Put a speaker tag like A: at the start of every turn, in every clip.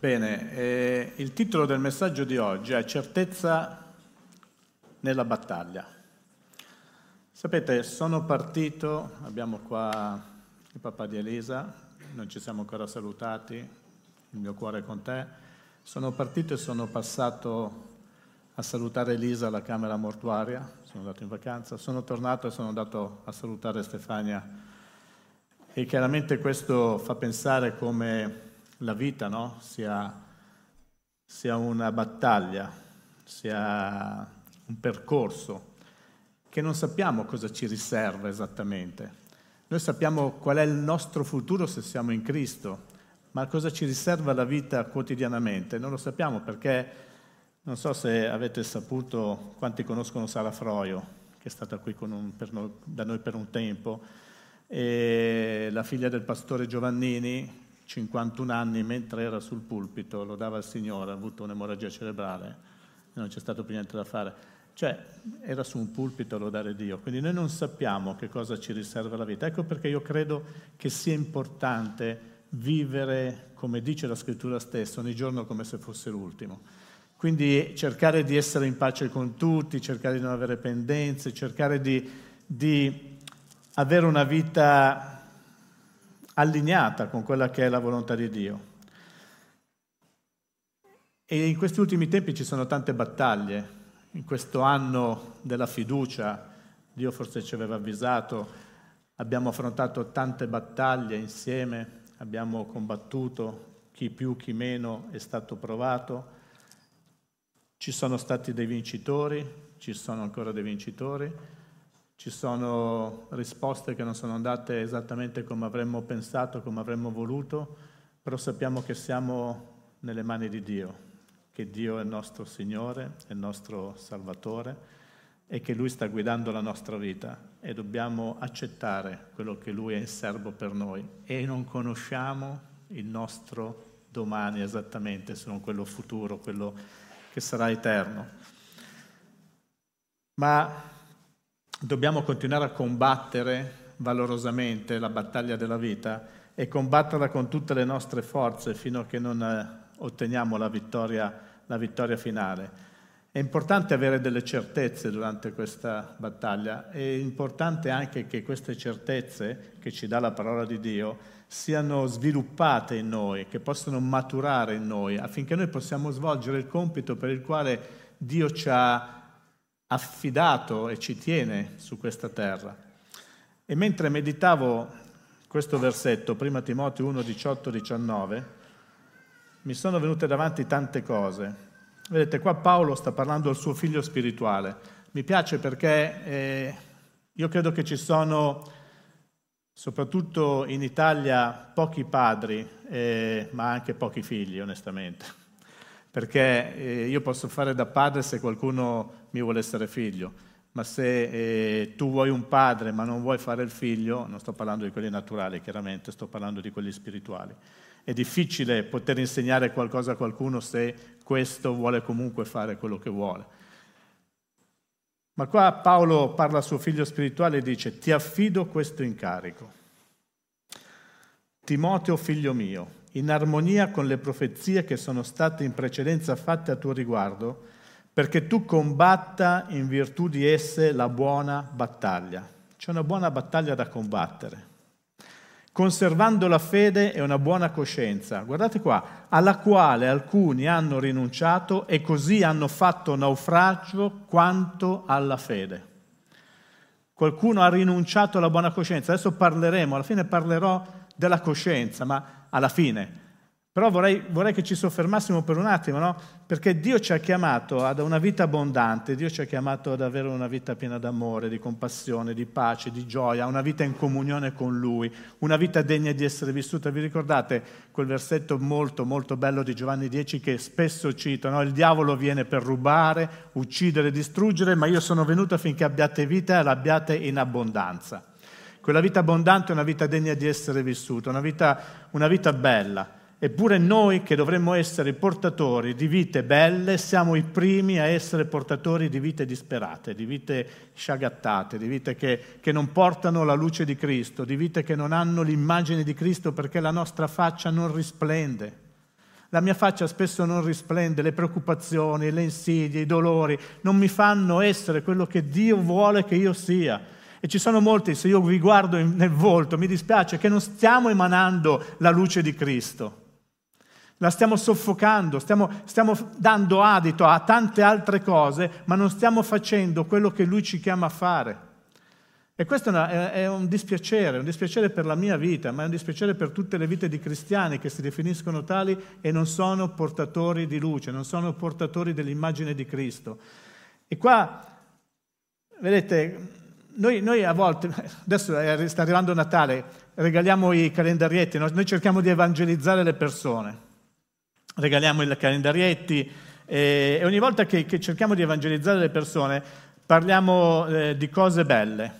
A: Bene, eh, il titolo del messaggio di oggi è Certezza nella battaglia. Sapete, sono partito, abbiamo qua il papà di Elisa, non ci siamo ancora salutati, il mio cuore è con te. Sono partito e sono passato a salutare Elisa alla camera mortuaria, sono andato in vacanza, sono tornato e sono andato a salutare Stefania e chiaramente questo fa pensare come la vita no? sia, sia una battaglia, sia un percorso che non sappiamo cosa ci riserva esattamente. Noi sappiamo qual è il nostro futuro se siamo in Cristo, ma cosa ci riserva la vita quotidianamente? Non lo sappiamo perché non so se avete saputo quanti conoscono Sara Froio, che è stata qui un, noi, da noi per un tempo, e la figlia del pastore Giovannini, 51 anni mentre era sul pulpito, lo dava al Signore, ha avuto un'emorragia cerebrale e non c'è stato più niente da fare. Cioè, era su un pulpito a lodare Dio, quindi noi non sappiamo che cosa ci riserva la vita. Ecco perché io credo che sia importante vivere, come dice la scrittura stessa, ogni giorno come se fosse l'ultimo. Quindi cercare di essere in pace con tutti, cercare di non avere pendenze, cercare di, di avere una vita allineata con quella che è la volontà di Dio. E in questi ultimi tempi ci sono tante battaglie. In questo anno della fiducia, Dio forse ci aveva avvisato, abbiamo affrontato tante battaglie insieme, abbiamo combattuto, chi più, chi meno è stato provato. Ci sono stati dei vincitori, ci sono ancora dei vincitori ci sono risposte che non sono andate esattamente come avremmo pensato, come avremmo voluto, però sappiamo che siamo nelle mani di Dio, che Dio è il nostro Signore, è il nostro Salvatore e che Lui sta guidando la nostra vita e dobbiamo accettare quello che Lui è in serbo per noi e non conosciamo il nostro domani esattamente, se non quello futuro, quello che sarà eterno. Ma dobbiamo continuare a combattere valorosamente la battaglia della vita e combatterla con tutte le nostre forze fino a che non eh, otteniamo la vittoria, la vittoria finale. È importante avere delle certezze durante questa battaglia, è importante anche che queste certezze che ci dà la parola di Dio siano sviluppate in noi, che possano maturare in noi, affinché noi possiamo svolgere il compito per il quale Dio ci ha affidato e ci tiene su questa terra. E mentre meditavo questo versetto, prima Timoteo 1, 18, 19, mi sono venute davanti tante cose. Vedete, qua Paolo sta parlando al suo figlio spirituale. Mi piace perché eh, io credo che ci sono, soprattutto in Italia, pochi padri, eh, ma anche pochi figli, onestamente perché eh, io posso fare da padre se qualcuno mi vuole essere figlio, ma se eh, tu vuoi un padre ma non vuoi fare il figlio, non sto parlando di quelli naturali chiaramente, sto parlando di quelli spirituali. È difficile poter insegnare qualcosa a qualcuno se questo vuole comunque fare quello che vuole. Ma qua Paolo parla a suo figlio spirituale e dice, ti affido questo incarico. Timoteo, figlio mio, in armonia con le profezie che sono state in precedenza fatte a tuo riguardo, perché tu combatta in virtù di esse la buona battaglia. C'è una buona battaglia da combattere. Conservando la fede e una buona coscienza, guardate qua, alla quale alcuni hanno rinunciato e così hanno fatto naufragio quanto alla fede. Qualcuno ha rinunciato alla buona coscienza, adesso parleremo, alla fine parlerò della coscienza, ma alla fine. Però vorrei, vorrei, che ci soffermassimo per un attimo, no? Perché Dio ci ha chiamato ad una vita abbondante, Dio ci ha chiamato ad avere una vita piena d'amore, di compassione, di pace, di gioia, una vita in comunione con Lui, una vita degna di essere vissuta. Vi ricordate quel versetto molto, molto bello di Giovanni 10 che spesso cito, no? Il diavolo viene per rubare, uccidere, distruggere, ma io sono venuto affinché abbiate vita e l'abbiate in abbondanza. Quella vita abbondante è una vita degna di essere vissuta, una vita, una vita bella. Eppure noi che dovremmo essere portatori di vite belle, siamo i primi a essere portatori di vite disperate, di vite sciagattate, di vite che, che, non portano la luce di Cristo, di vite che non hanno l'immagine di Cristo perché la nostra faccia non risplende. La mia faccia spesso non risplende, le preoccupazioni, le insidie, i dolori non mi fanno essere quello che Dio vuole che io sia. E ci sono molti, se io vi guardo nel volto, mi dispiace che non stiamo emanando la luce di Cristo. La stiamo soffocando, stiamo, stiamo, dando adito a tante altre cose, ma non stiamo facendo quello che Lui ci chiama a fare. E questo è un dispiacere, un dispiacere per la mia vita, ma è un dispiacere per tutte le vite di cristiani che si definiscono tali e non sono portatori di luce, non sono portatori dell'immagine di Cristo. E qua, vedete, noi, noi a volte, adesso sta arrivando Natale, regaliamo i calendarietti, noi cerchiamo di evangelizzare le persone regaliamo i calendarietti e ogni volta che, che, cerchiamo di evangelizzare le persone parliamo eh, di cose belle.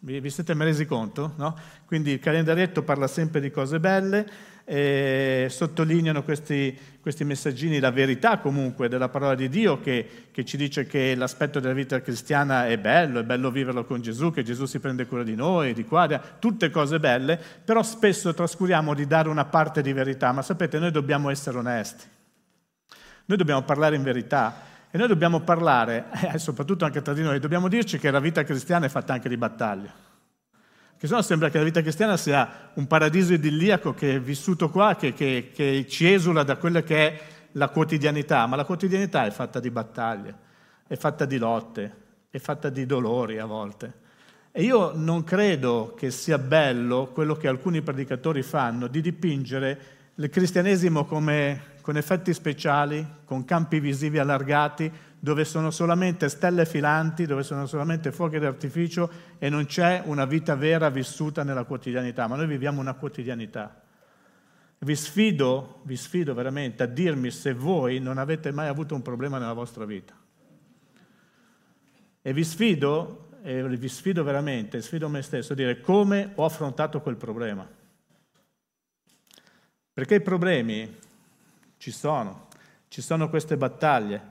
A: Vi, vi siete mai resi conto? No? Quindi il calendarietto parla sempre di cose belle, e sottolineano questi, questi, messaggini la verità comunque della parola di Dio che, che, ci dice che l'aspetto della vita cristiana è bello, è bello viverlo con Gesù, che Gesù si prende cura di noi, di qua, tutte cose belle, però spesso trascuriamo di dare una parte di verità, ma sapete noi dobbiamo essere onesti. Noi dobbiamo parlare in verità e noi dobbiamo parlare, eh, soprattutto anche tra di noi, dobbiamo dirci che la vita cristiana è fatta anche di battaglie. Che sennò sembra che la vita cristiana sia un paradiso idilliaco che è vissuto qua, che, che, che ci esula da quella che è la quotidianità, ma la quotidianità è fatta di battaglie, è fatta di lotte, è fatta di dolori a volte. E io non credo che sia bello quello che alcuni predicatori fanno di dipingere il cristianesimo come con effetti speciali, con campi visivi allargati, dove sono solamente stelle filanti, dove sono solamente fuochi d'artificio e non c'è una vita vera vissuta nella quotidianità, ma noi viviamo una quotidianità. Vi sfido, vi sfido veramente a dirmi se voi non avete mai avuto un problema nella vostra vita. E vi sfido, e vi sfido veramente, sfido me stesso a dire come ho affrontato quel problema. Perché i problemi ci sono, ci sono queste battaglie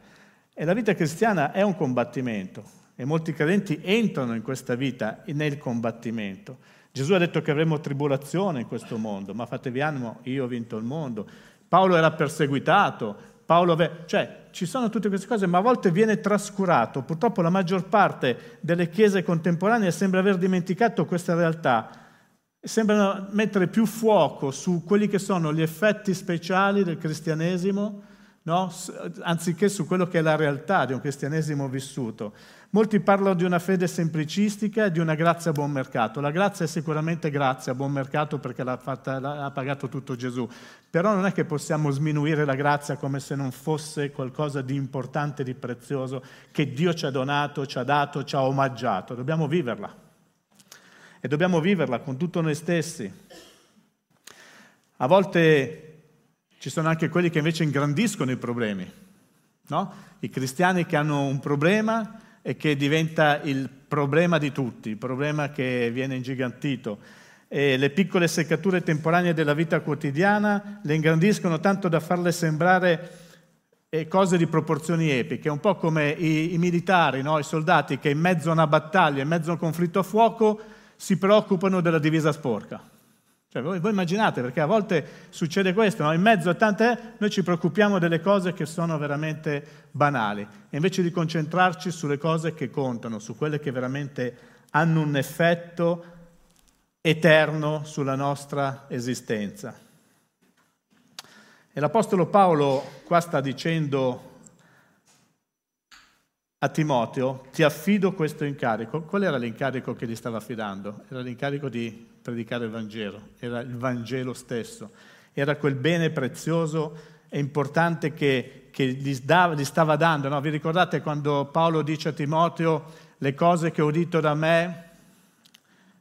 A: e la vita cristiana è un combattimento e molti credenti entrano in questa vita nel combattimento. Gesù ha detto che avremo tribolazione in questo mondo, ma fatevi animo, io ho vinto il mondo. Paolo era perseguitato, Paolo ave... cioè ci sono tutte queste cose, ma a volte viene trascurato. Purtroppo la maggior parte delle chiese contemporanee sembra aver dimenticato questa realtà sembrano mettere più fuoco su quelli che sono gli effetti speciali del cristianesimo, no? anziché su quello che è la realtà di un cristianesimo vissuto. Molti parlano di una fede semplicistica e di una grazia a buon mercato. La grazia è sicuramente grazia a buon mercato perché l'ha, fatta, l'ha pagato tutto Gesù, però non è che possiamo sminuire la grazia come se non fosse qualcosa di importante, di prezioso, che Dio ci ha donato, ci ha dato, ci ha omaggiato. Dobbiamo viverla e dobbiamo viverla con tutto noi stessi. A volte ci sono anche quelli che invece ingrandiscono i problemi, no? I cristiani che hanno un problema e che diventa il problema di tutti, il problema che viene ingigantito. E le piccole seccature temporanee della vita quotidiana le ingrandiscono tanto da farle sembrare eh, cose di proporzioni epiche, un po' come i, i militari, no? i soldati che in mezzo a una battaglia, in mezzo a un conflitto a fuoco, si preoccupano della divisa sporca. Cioè, voi, voi, immaginate, perché a volte succede questo, no? in mezzo a tante, noi ci preoccupiamo delle cose che sono veramente banali, e invece di concentrarci sulle cose che contano, su quelle che veramente hanno un effetto eterno sulla nostra esistenza. E l'Apostolo Paolo qua sta dicendo a Timoteo, ti affido questo incarico. Qual era l'incarico che gli stava affidando? Era l'incarico di predicare il Vangelo, era il Vangelo stesso, era quel bene prezioso e importante che, che gli, dava, gli, stava dando. No? Vi ricordate quando Paolo dice a Timoteo le cose che ho udito da me?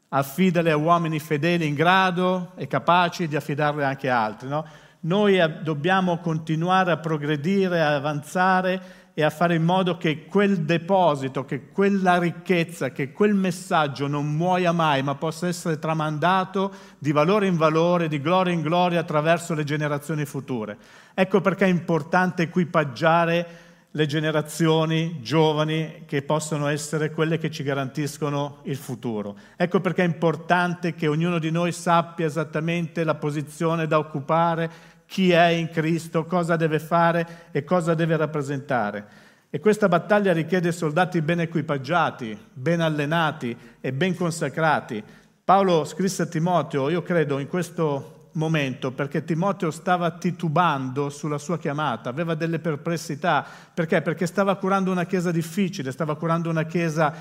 A: Affidale a uomini fedeli in grado e capaci di affidarle anche a altri. No? Noi dobbiamo continuare a progredire, a avanzare e a fare in modo che quel deposito, che quella ricchezza, che quel messaggio non muoia mai, ma possa essere tramandato di valore in valore, di gloria in gloria attraverso le generazioni future. Ecco perché è importante equipaggiare le generazioni giovani che possono essere quelle che ci garantiscono il futuro. Ecco perché è importante che ognuno di noi sappia esattamente la posizione da occupare, chi è in Cristo, cosa deve fare e cosa deve rappresentare. E questa battaglia richiede soldati ben equipaggiati, ben allenati e ben consacrati. Paolo scrisse a Timoteo, io credo in questo momento, perché Timoteo stava titubando sulla sua chiamata, aveva delle perplessità. Perché? Perché stava curando una chiesa difficile, stava curando una chiesa,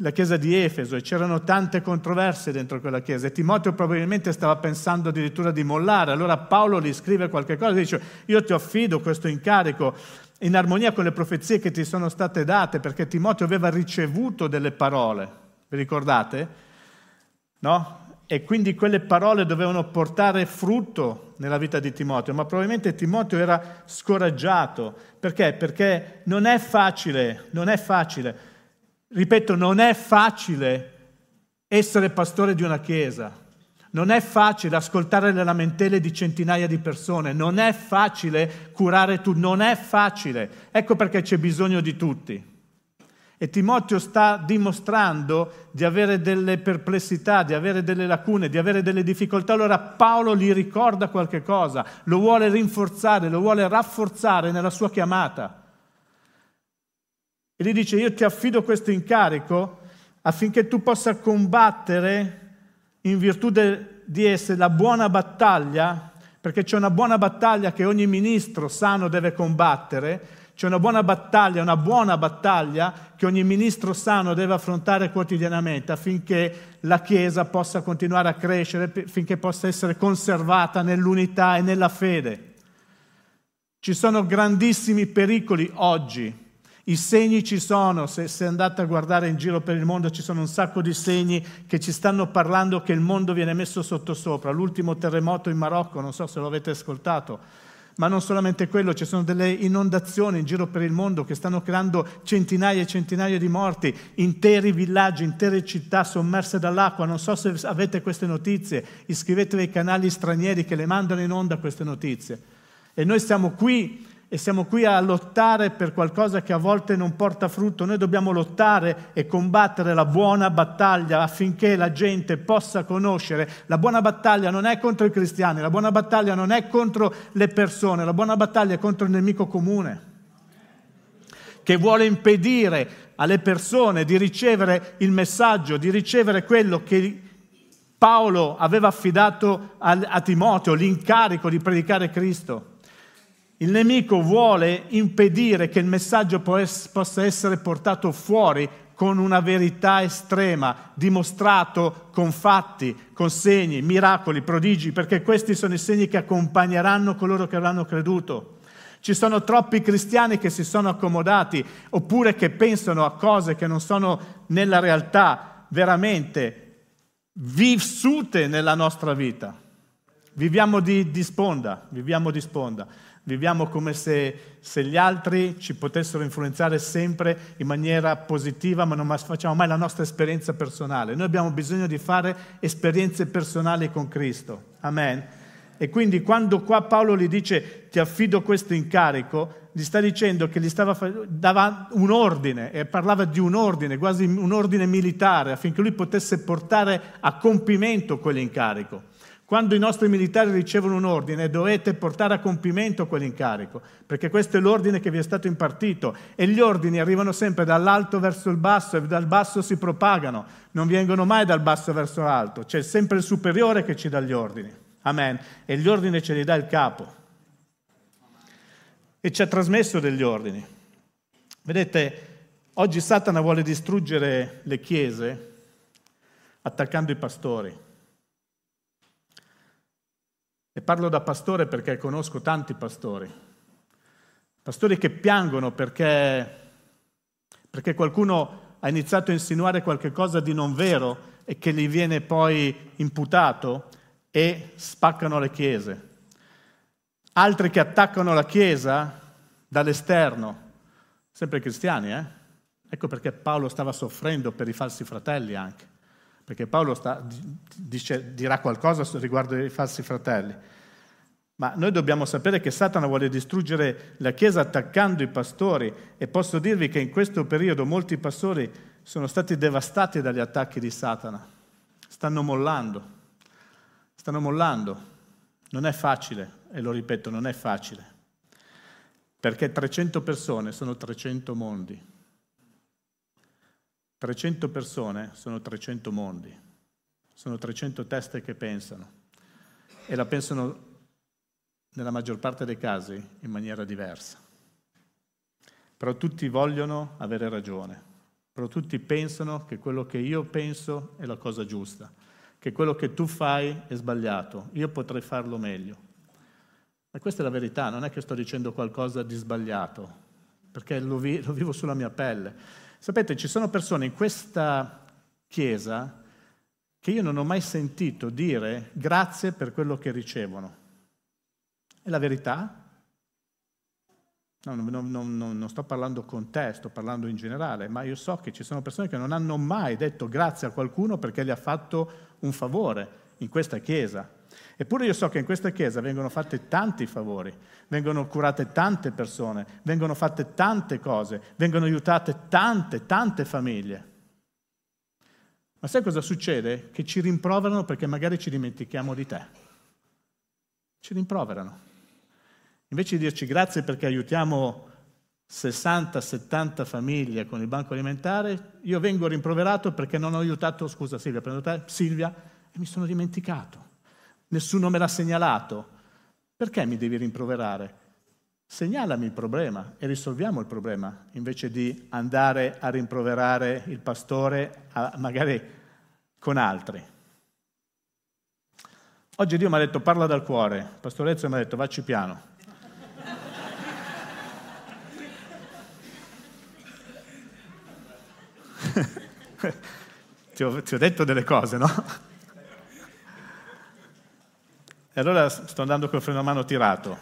A: la chiesa di Efeso, e c'erano tante controversie dentro quella chiesa. E Timoteo probabilmente stava pensando addirittura di mollare. Allora Paolo gli scrive qualche cosa, dice, io ti affido questo incarico in armonia con le profezie che ti sono state date, perché Timoteo aveva ricevuto delle parole, vi ricordate? No? E quindi quelle parole dovevano portare frutto nella vita di Timoteo, ma probabilmente Timoteo era scoraggiato. Perché? Perché non è facile, non è facile, ripeto, non è facile essere pastore di una chiesa. Non è facile ascoltare le lamentele di centinaia di persone, non è facile curare tutti, non è facile. Ecco perché c'è bisogno di tutti. E Timoteo sta dimostrando di avere delle perplessità, di avere delle lacune, di avere delle difficoltà. Allora Paolo gli ricorda qualche cosa, lo vuole rinforzare, lo vuole rafforzare nella sua chiamata. E gli dice, io ti affido questo incarico affinché tu possa combattere in virtù de, di essere la buona battaglia, perché c'è una buona battaglia che ogni ministro sano deve combattere, c'è una buona battaglia, una buona battaglia che ogni ministro sano deve affrontare quotidianamente affinché la Chiesa possa continuare a crescere, affinché possa essere conservata nell'unità e nella fede. Ci sono grandissimi pericoli oggi i segni ci sono, se, se, andate a guardare in giro per il mondo ci sono un sacco di segni che ci stanno parlando che il mondo viene messo sottosopra. L'ultimo terremoto in Marocco, non so se lo avete ascoltato, ma non solamente quello, ci sono delle inondazioni in giro per il mondo che stanno creando centinaia e centinaia di morti, interi villaggi, intere città sommerse dall'acqua. Non so se avete queste notizie, iscrivetevi ai canali stranieri che le mandano in onda queste notizie. E noi siamo qui e siamo qui a lottare per qualcosa che a volte non porta frutto. Noi dobbiamo lottare e combattere la buona battaglia affinché la gente possa conoscere. La buona battaglia non è contro i cristiani, la buona battaglia non è contro le persone, la buona battaglia è contro il nemico comune che vuole impedire alle persone di ricevere il messaggio, di ricevere quello che Paolo aveva affidato a, Timoteo, l'incarico di predicare Cristo. Il nemico vuole impedire che il messaggio possa essere portato fuori con una verità estrema, dimostrato con fatti, con segni, miracoli, prodigi, perché questi sono i segni che accompagneranno coloro che avranno creduto. Ci sono troppi cristiani che si sono accomodati oppure che pensano a cose che non sono nella realtà veramente vissute nella nostra vita. Viviamo di, di sponda, viviamo di sponda. Viviamo come se, se, gli altri ci potessero influenzare sempre in maniera positiva, ma non facciamo mai la nostra esperienza personale. Noi abbiamo bisogno di fare esperienze personali con Cristo. Amen. E quindi quando qua Paolo gli dice ti affido questo incarico, gli sta dicendo che gli stava, dava un ordine, e parlava di un ordine, quasi un ordine militare, affinché lui potesse portare a compimento quell'incarico. Quando i nostri militari ricevono un ordine, dovete portare a compimento quell'incarico, perché questo è l'ordine che vi è stato impartito e gli ordini arrivano sempre dall'alto verso il basso e dal basso si propagano, non vengono mai dal basso verso l'alto, c'è sempre il superiore che ci dà gli ordini. Amen. E gli ordini ce li dà il capo. E ci ha trasmesso degli ordini. Vedete, oggi Satana vuole distruggere le chiese attaccando i pastori. E parlo da pastore perché conosco tanti pastori. Pastori che piangono perché, perché qualcuno ha iniziato a insinuare qualcosa di non vero e che gli viene poi imputato e spaccano le chiese. Altri che attaccano la chiesa dall'esterno, sempre cristiani, eh? Ecco perché Paolo stava soffrendo per i falsi fratelli anche perché Paolo sta, dice, dirà qualcosa riguardo ai falsi fratelli. Ma noi dobbiamo sapere che Satana vuole distruggere la Chiesa attaccando i pastori e posso dirvi che in questo periodo molti pastori sono stati devastati dagli attacchi di Satana. Stanno mollando, stanno mollando. Non è facile, e lo ripeto, non è facile, perché 300 persone sono 300 mondi. 300 persone sono 300 mondi, sono 300 teste che pensano e la pensano nella maggior parte dei casi in maniera diversa. Però tutti vogliono avere ragione, però tutti pensano che quello che io penso è la cosa giusta, che quello che tu fai è sbagliato, io potrei farlo meglio. E questa è la verità, non è che sto dicendo qualcosa di sbagliato, perché lo, vi- lo vivo sulla mia pelle. Sapete, ci sono persone in questa chiesa che io non ho mai sentito dire grazie per quello che ricevono. È la verità? No, non, non, non, sto parlando con te, sto parlando in generale, ma io so che ci sono persone che non hanno mai detto grazie a qualcuno perché gli ha fatto un favore in questa chiesa. Eppure io so che in questa chiesa vengono fatti tanti favori, vengono curate tante persone, vengono fatte tante cose, vengono aiutate tante, tante famiglie. Ma sai cosa succede? Che ci rimproverano perché magari ci dimentichiamo di te. Ci rimproverano. Invece di dirci grazie perché aiutiamo 60-70 famiglie con il banco alimentare, io vengo rimproverato perché non ho aiutato, scusa Silvia, prendo te, Silvia, e mi sono dimenticato. Nessuno me l'ha segnalato. Perché mi devi rimproverare? Segnalami il problema e risolviamo il problema, invece di andare a rimproverare il pastore a, magari con altri. Oggi Dio mi ha detto parla dal cuore, il pastorezzo mi ha detto vacci piano. ti, ho, ti ho detto delle cose, no? E allora sto andando col freno a mano tirato.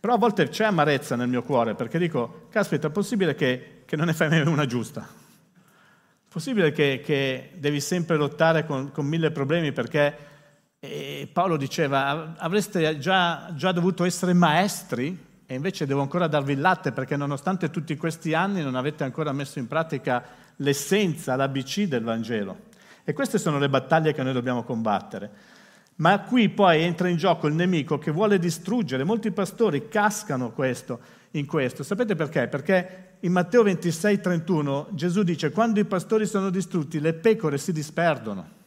A: Però a volte c'è amarezza nel mio cuore perché dico, caspita, è possibile che, che non ne fai mai una giusta? È possibile che, che devi sempre lottare con, con mille problemi perché eh, Paolo diceva, avreste già, già dovuto essere maestri e invece devo ancora darvi il latte perché nonostante tutti questi anni non avete ancora messo in pratica l'essenza, l'ABC del Vangelo. E queste sono le battaglie che noi dobbiamo combattere. Ma qui poi entra in gioco il nemico che vuole distruggere. Molti pastori cascano questo, in questo. Sapete perché? Perché in Matteo 26, 31 Gesù dice quando i pastori sono distrutti le pecore si disperdono.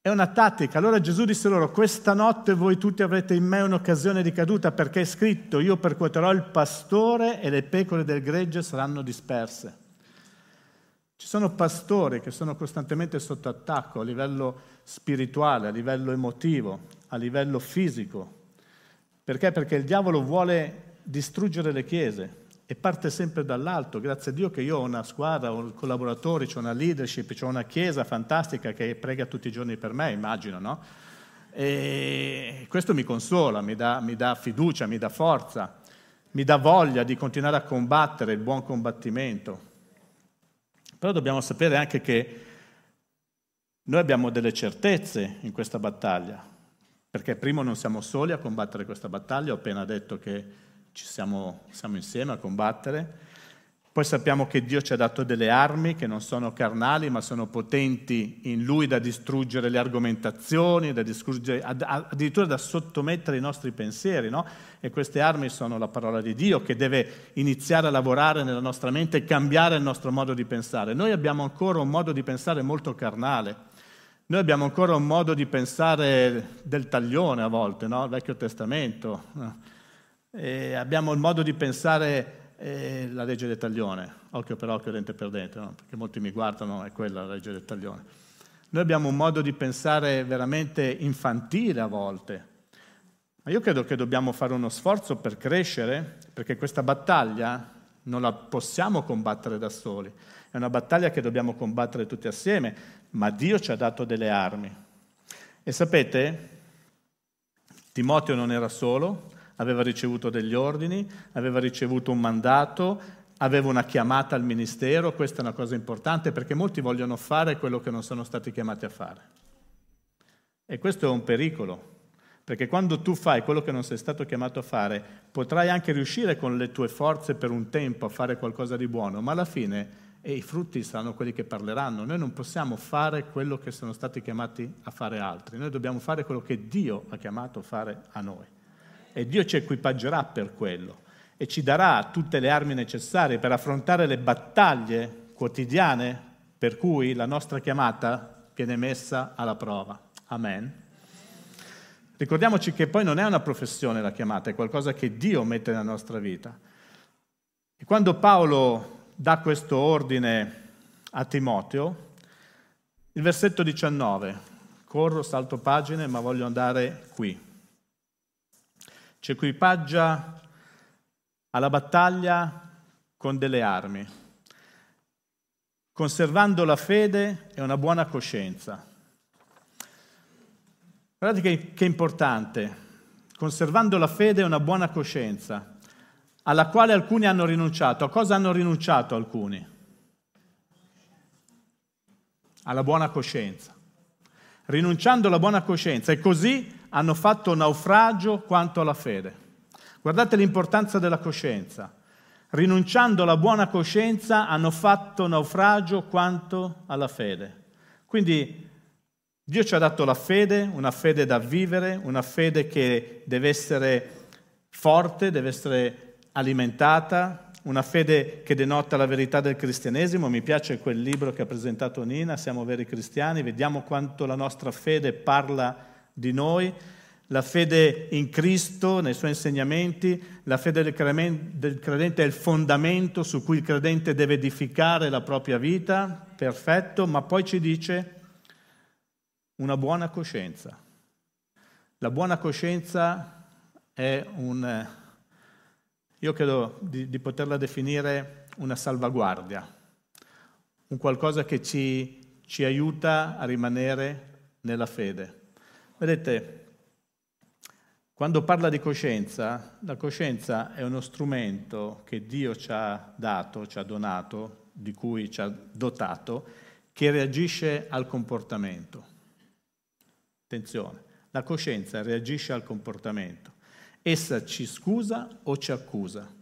A: È una tattica. Allora Gesù disse loro, questa notte voi tutti avrete in me un'occasione di caduta perché è scritto, io percuoterò il pastore e le pecore del gregge saranno disperse. Ci sono pastori che sono costantemente sotto attacco a livello spirituale, a livello emotivo, a livello fisico. Perché? Perché il diavolo vuole distruggere le chiese e parte sempre dall'alto. Grazie a Dio che io ho una squadra, ho collaboratori, ho una leadership, ho una chiesa fantastica che prega tutti i giorni per me, immagino, no? E questo mi consola, mi dà, mi dà fiducia, mi dà forza, mi dà voglia di continuare a combattere il buon combattimento. Però dobbiamo sapere anche che noi abbiamo delle certezze in questa battaglia, perché primo non siamo soli a combattere questa battaglia, ho appena detto che siamo, siamo insieme a combattere, poi sappiamo che Dio ci ha dato delle armi che non sono carnali, ma sono potenti in Lui da distruggere le argomentazioni, da distruggere, addirittura da sottomettere i nostri pensieri. No? E queste armi sono la parola di Dio che deve iniziare a lavorare nella nostra mente e cambiare il nostro modo di pensare. Noi abbiamo ancora un modo di pensare molto carnale. Noi abbiamo ancora un modo di pensare del taglione a volte, no? il Vecchio Testamento. E abbiamo il modo di pensare eh, la legge del taglione, occhio per occhio, dente per dente, no? perché molti mi guardano, è quella la legge del taglione. Noi abbiamo un modo di pensare veramente infantile a volte, ma io credo che dobbiamo fare uno sforzo per crescere, perché questa battaglia non la possiamo combattere da soli, è una battaglia che dobbiamo combattere tutti assieme, ma Dio ci ha dato delle armi. E sapete, Timoteo non era solo, aveva ricevuto degli ordini, aveva ricevuto un mandato, aveva una chiamata al ministero, questa è una cosa importante perché molti vogliono fare quello che non sono stati chiamati a fare. E questo è un pericolo, perché quando tu fai quello che non sei stato chiamato a fare, potrai anche riuscire con le tue forze per un tempo a fare qualcosa di buono, ma alla fine e i frutti saranno quelli che parleranno. Noi non possiamo fare quello che sono stati chiamati a fare altri, noi dobbiamo fare quello che Dio ha chiamato a fare a noi. E Dio ci equipaggerà per quello e ci darà tutte le armi necessarie per affrontare le battaglie quotidiane per cui la nostra chiamata viene messa alla prova. Amen. Ricordiamoci che poi non è una professione la chiamata, è qualcosa che Dio mette nella nostra vita. E quando Paolo dà questo ordine a Timoteo, il versetto 19, corro, salto pagine, ma voglio andare qui. Ci equipaggia alla battaglia con delle armi, conservando la fede e una buona coscienza. Guardate che, che importante, conservando la fede e una buona coscienza alla quale alcuni hanno rinunciato. A cosa hanno rinunciato alcuni? Alla buona coscienza. Rinunciando alla buona coscienza e così hanno fatto naufragio quanto alla fede. Guardate l'importanza della coscienza. Rinunciando alla buona coscienza hanno fatto naufragio quanto alla fede. Quindi Dio ci ha dato la fede, una fede da vivere, una fede che deve essere forte, deve essere alimentata, una fede che denota la verità del cristianesimo. Mi piace quel libro che ha presentato Nina, Siamo veri cristiani, vediamo quanto la nostra fede parla di noi, la fede in Cristo, nei suoi insegnamenti, la fede del credente è il fondamento su cui il credente deve edificare la propria vita, perfetto, ma poi ci dice una buona coscienza. La buona coscienza è un io credo di, di poterla definire una salvaguardia, un qualcosa che ci, ci aiuta a rimanere nella fede. Vedete, quando parla di coscienza, la coscienza è uno strumento che Dio ci ha dato, ci ha donato, di cui ci ha dotato, che reagisce al comportamento. Attenzione, la coscienza reagisce al comportamento. Essa ci scusa o ci accusa.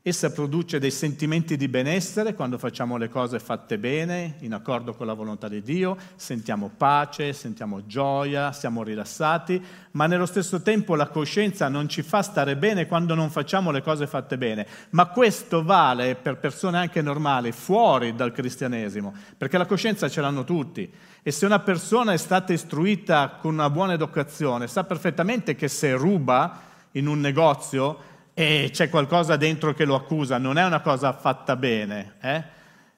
A: Essa produce dei sentimenti di benessere quando facciamo le cose fatte bene, in accordo con la volontà di Dio, sentiamo pace, sentiamo gioia, siamo rilassati, ma nello stesso tempo la coscienza non ci fa stare bene quando non facciamo le cose fatte bene. Ma questo vale per persone anche normali, fuori dal cristianesimo, perché la coscienza ce l'hanno tutti. E se una persona è stata istruita con una buona educazione, sa perfettamente che se ruba, in un negozio e c'è qualcosa dentro che lo accusa, non è una cosa fatta bene. Eh?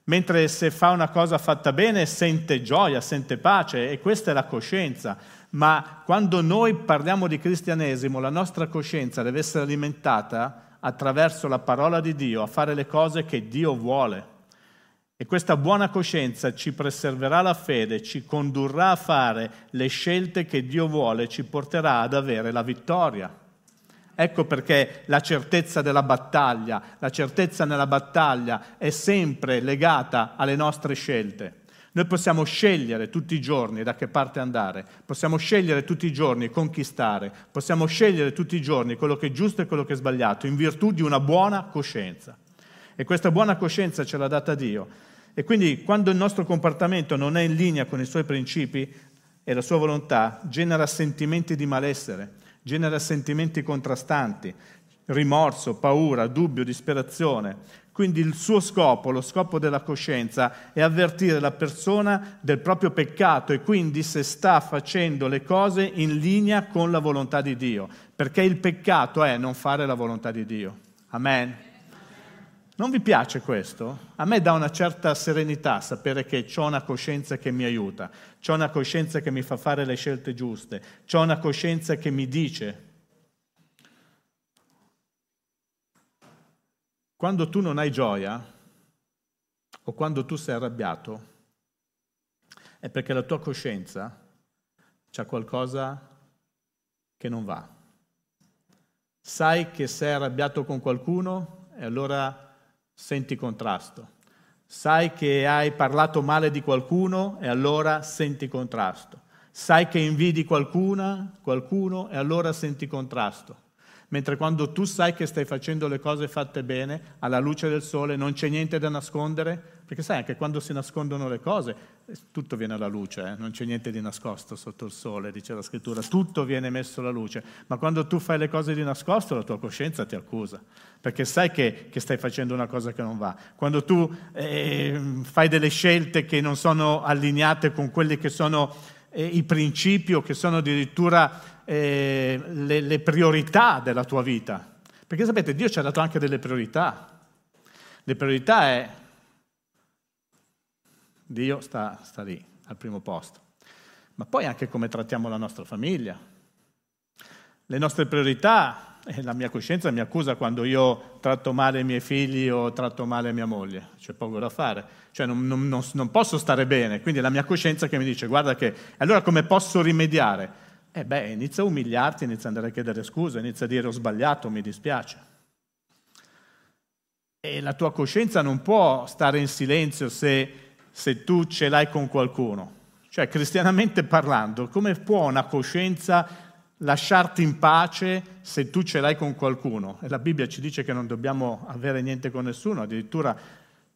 A: Mentre se fa una cosa fatta bene sente gioia, sente pace e questa è la coscienza. Ma quando noi parliamo di cristianesimo, la nostra coscienza deve essere alimentata attraverso la parola di Dio, a fare le cose che Dio vuole. E questa buona coscienza ci preserverà la fede, ci condurrà a fare le scelte che Dio vuole, ci porterà ad avere la vittoria. Ecco perché la certezza della battaglia, la certezza nella battaglia è sempre legata alle nostre scelte. Noi possiamo scegliere tutti i giorni da che parte andare, possiamo scegliere tutti i giorni conquistare, possiamo scegliere tutti i giorni quello che è giusto e quello che è sbagliato in virtù di una buona coscienza. E questa buona coscienza ce l'ha data Dio. E quindi quando il nostro comportamento non è in linea con i suoi principi e la sua volontà, genera sentimenti di malessere, genera sentimenti contrastanti, rimorso, paura, dubbio, disperazione. Quindi il suo scopo, lo scopo della coscienza, è avvertire la persona del proprio peccato e quindi se sta facendo le cose in linea con la volontà di Dio, perché il peccato è non fare la volontà di Dio. Amen. Non vi piace questo? A me dà una certa serenità sapere che ho una coscienza che mi aiuta, ho una coscienza che mi fa fare le scelte giuste, ho una coscienza che mi dice. Quando tu non hai gioia o quando tu sei arrabbiato, è perché la tua coscienza c'ha qualcosa che non va. Sai che sei arrabbiato con qualcuno e allora senti contrasto. Sai che hai parlato male di qualcuno e allora senti contrasto. Sai che invidi qualcuna, qualcuno e allora senti contrasto. Mentre quando tu sai che stai facendo le cose fatte bene, alla luce del sole, non c'è niente da nascondere, Perché sai, anche quando si nascondono le cose, tutto viene alla luce, eh? non c'è niente di nascosto sotto il sole, dice la scrittura, tutto viene messo alla luce. Ma quando tu fai le cose di nascosto, la tua coscienza ti accusa, perché sai che, che stai facendo una cosa che non va. Quando tu eh, fai delle scelte che non sono allineate con quelli che sono eh, i principi o che sono addirittura eh, le, le priorità della tua vita. Perché sapete, Dio ci ha dato anche delle priorità. Le priorità è Dio sta, sta lì, al primo posto. Ma poi anche come trattiamo la nostra famiglia. Le nostre priorità, la mia coscienza mi accusa quando io tratto male i miei figli o tratto male mia moglie, c'è poco da fare, cioè non, non, non, posso stare bene, quindi è la mia coscienza che mi dice guarda che, allora come posso rimediare? Eh beh, inizia a umiliarti, inizia ad andare a chiedere scusa, inizia a dire ho sbagliato, mi dispiace. E la tua coscienza non può stare in silenzio se se tu ce l'hai con qualcuno. Cioè, cristianamente parlando, come può una coscienza lasciarti in pace se tu ce l'hai con qualcuno? E la Bibbia ci dice che non dobbiamo avere niente con nessuno, addirittura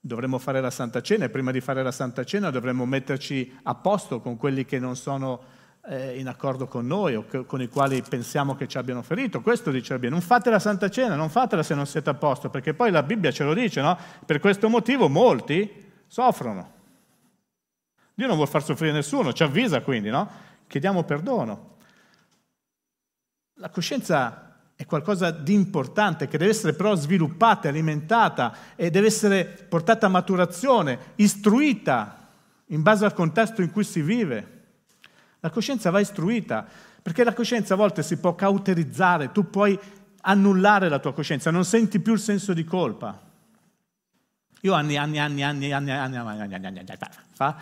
A: dovremmo fare la Santa Cena e prima di fare la Santa Cena dovremmo metterci a posto con quelli che non sono eh, in accordo con noi o che, con i quali pensiamo che ci abbiano ferito. Questo dice la Bibbia, non fate la Santa Cena, non fatela se non siete a posto, perché poi la Bibbia ce lo dice, no? Per questo motivo molti soffrono. Dio non vuole far soffrire nessuno, ci avvisa quindi, no? Chiediamo perdono. La coscienza è qualcosa di importante che deve essere però sviluppata, alimentata e deve essere portata a maturazione, istruita in base al contesto in cui si vive. La coscienza va istruita, perché la coscienza a volte si può cauterizzare, tu puoi annullare la tua coscienza, non senti più il senso di colpa. Io anni, anni, anni, anni, anni, anni, anni, anni, anni, fa,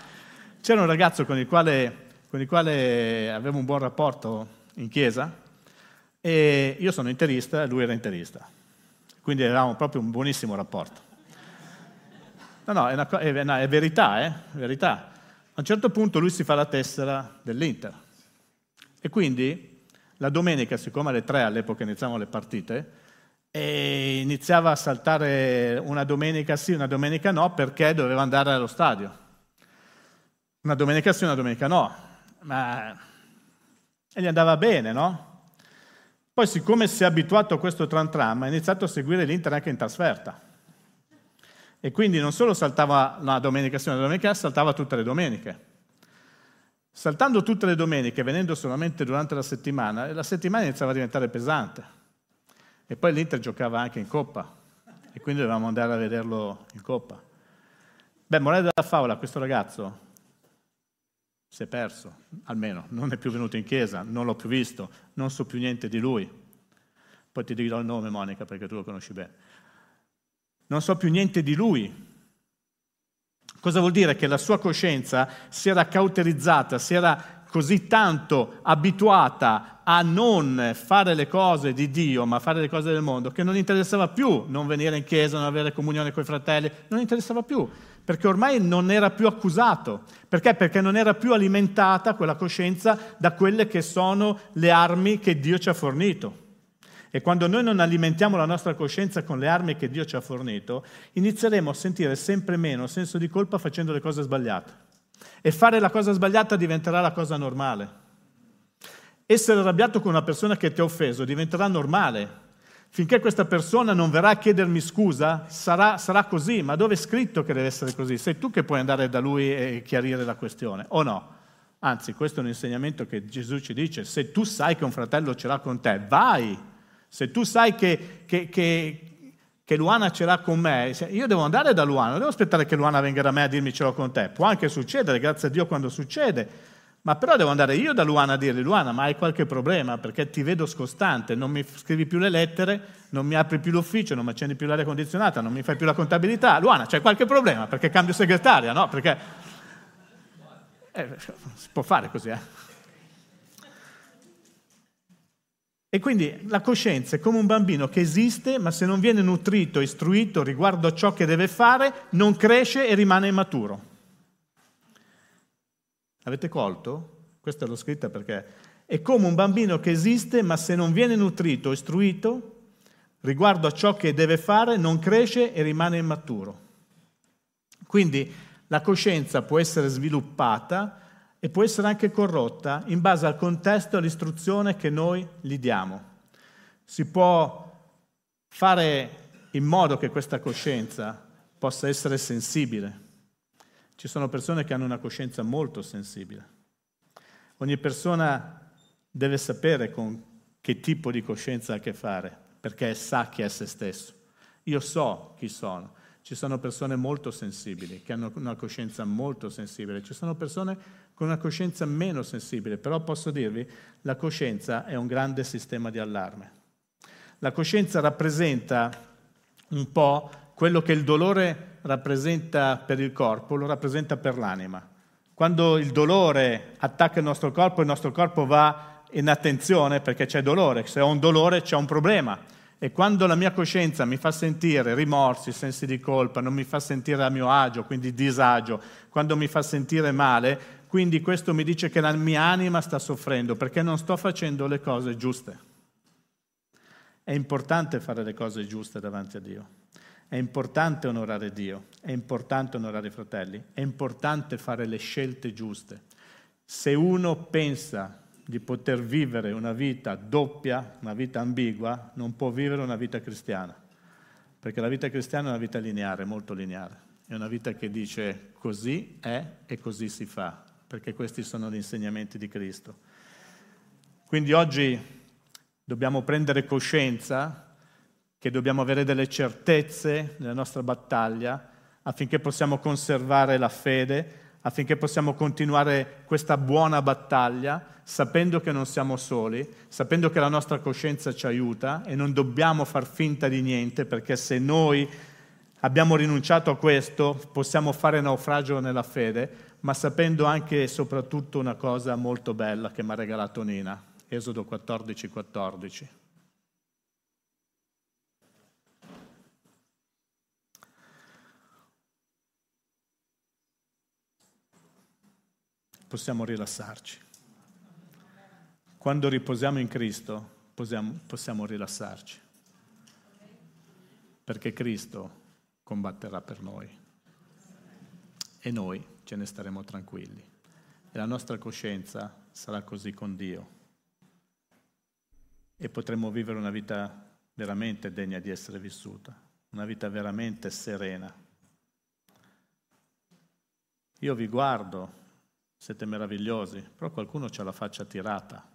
A: c'era un ragazzo con il, quale, con il quale avevo un buon rapporto in chiesa e io sono interista e lui era interista, quindi avevamo proprio un buonissimo rapporto. No, no, è, una, è, no, è verità, eh? verità. A un certo punto lui si fa la tessera dell'Inter e quindi la domenica, siccome alle tre all'epoca iniziavamo le partite, iniziava a saltare una domenica sì, una domenica no, perché doveva andare allo stadio. Una domenica sì, una domenica no, ma e gli andava bene, no? Poi siccome si è abituato a questo tram tram, ha iniziato a seguire l'Inter anche in trasferta. E quindi non solo saltava una domenica sì, una domenica, saltava tutte le domeniche. Saltando tutte le domeniche, venendo solamente durante la settimana, la settimana iniziava a diventare pesante. E poi l'Inter giocava anche in Coppa, e quindi dovevamo andare a vederlo in Coppa. Beh, morale della favola, questo ragazzo si è perso, almeno non è più venuto in chiesa, non l'ho più visto, non so più niente di lui. Poi ti dirò il nome, Monica, perché tu lo conosci bene. Non so più niente di lui. Cosa vuol dire? Che la sua coscienza si era cauterizzata, si era così tanto abituata a non fare le cose di Dio, ma fare le cose del mondo, che non interessava più non venire in chiesa, non avere comunione con i fratelli, non interessava più perché ormai non era più accusato. Perché? Perché non era più alimentata quella coscienza da quelle che sono le armi che Dio ci ha fornito. E quando noi non alimentiamo la nostra coscienza con le armi che Dio ci ha fornito, inizieremo a sentire sempre meno senso di colpa facendo le cose sbagliate. E fare la cosa sbagliata diventerà la cosa normale. Essere arrabbiato con una persona che ti ha offeso diventerà normale, Finché questa persona non verrà a chiedermi scusa, sarà, sarà, così, ma dove è scritto che deve essere così? Sei tu che puoi andare da lui e chiarire la questione, o no? Anzi, questo è un insegnamento che Gesù ci dice, se tu sai che un fratello ce l'ha con te, vai. Se tu sai che, che, che, che Luana ce l'ha con me, io devo andare da Luana, non devo aspettare che Luana venga da me a dirmi ce l'ho con te. Può anche succedere, grazie a Dio quando succede, ma però devo andare io da Luana a dirgli, Luana, ma hai qualche problema? Perché ti vedo scostante, non mi scrivi più le lettere, non mi apri più l'ufficio, non mi accendi più l'aria condizionata, non mi fai più la contabilità. Luana, c'è qualche problema? Perché cambio segretaria, no? Perché... Eh, si può fare così, eh? E quindi la coscienza è come un bambino che esiste, ma se non viene nutrito, istruito riguardo a ciò che deve fare, non cresce e rimane immaturo. Avete colto? Questa l'ho scritta perché è come un bambino che esiste, ma se non viene nutrito o istruito riguardo a ciò che deve fare, non cresce e rimane immaturo. Quindi la coscienza può essere sviluppata e può essere anche corrotta in base al contesto e all'istruzione che noi gli diamo. Si può fare in modo che questa coscienza possa essere sensibile. Ci sono persone che hanno una coscienza molto sensibile. Ogni persona deve sapere con che tipo di coscienza ha a che fare, perché sa chi è se stesso. Io so chi sono. Ci sono persone molto sensibili, che hanno una coscienza molto sensibile. Ci sono persone con una coscienza meno sensibile, però posso dirvi, la coscienza è un grande sistema di allarme. La coscienza rappresenta un po' quello che il dolore rappresenta per il corpo, lo rappresenta per l'anima. Quando il dolore attacca il nostro corpo, il nostro corpo va in attenzione perché c'è dolore. Se ho un dolore c'è un problema. E quando la mia coscienza mi fa sentire rimorsi, sensi di colpa, non mi fa sentire a mio agio, quindi disagio, quando mi fa sentire male, quindi questo mi dice che la mia anima sta soffrendo perché non sto facendo le cose giuste. È importante fare le cose giuste davanti a Dio. È importante onorare Dio, è importante onorare i fratelli, è importante fare le scelte giuste. Se uno pensa di poter vivere una vita doppia, una vita ambigua, non può vivere una vita cristiana. Perché la vita cristiana è una vita lineare, molto lineare. È una vita che dice così è e così si fa, perché questi sono gli insegnamenti di Cristo. Quindi oggi dobbiamo prendere coscienza che dobbiamo avere delle certezze nella nostra battaglia affinché possiamo conservare la fede, affinché possiamo continuare questa buona battaglia, sapendo che non siamo soli, sapendo che la nostra coscienza ci aiuta e non dobbiamo far finta di niente, perché se noi abbiamo rinunciato a questo possiamo fare naufragio nella fede, ma sapendo anche e soprattutto una cosa molto bella che mi ha regalato Nina, Esodo 14, 14. Possiamo rilassarci. Quando riposiamo in Cristo possiamo, possiamo rilassarci, perché Cristo combatterà per noi e noi ce ne staremo tranquilli e la nostra coscienza sarà così con Dio e potremo vivere una vita veramente degna di essere vissuta, una vita veramente serena. Io vi guardo siete meravigliosi, però qualcuno ha la faccia tirata.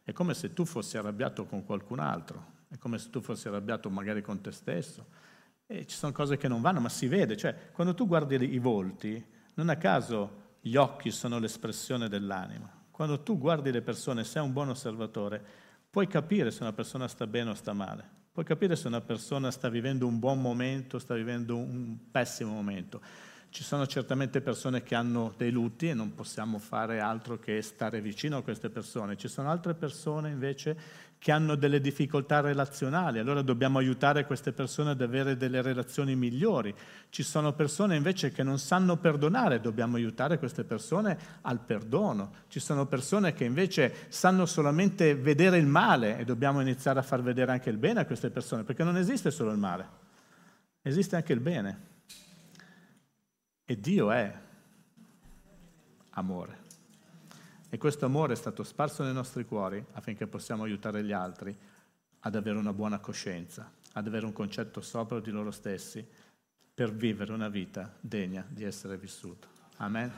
A: È come se tu fossi arrabbiato con qualcun altro, è come se tu fossi arrabbiato magari con te stesso. E ci sono cose che non vanno, ma si vede. Cioè, quando tu guardi i volti, non a caso gli occhi sono l'espressione dell'anima. Quando tu guardi le persone, sei un buon osservatore, puoi capire se una persona sta bene o sta male. Puoi capire se una persona sta vivendo un buon momento sta vivendo un pessimo momento. Ci sono certamente persone che hanno dei lutti e non possiamo fare altro che stare vicino a queste persone. Ci sono altre persone invece che hanno delle difficoltà relazionali, allora dobbiamo aiutare queste persone ad avere delle relazioni migliori. Ci sono persone invece che non sanno perdonare, dobbiamo aiutare queste persone al perdono. Ci sono persone che invece sanno solamente vedere il male e dobbiamo iniziare a far vedere anche il bene a queste persone, perché non esiste solo il male, esiste anche il bene. E Dio è amore. E questo amore è stato sparso nei nostri cuori affinché possiamo aiutare gli altri ad avere una buona coscienza, ad avere un concetto sopra di loro stessi per vivere una vita degna di essere vissuta. Amen.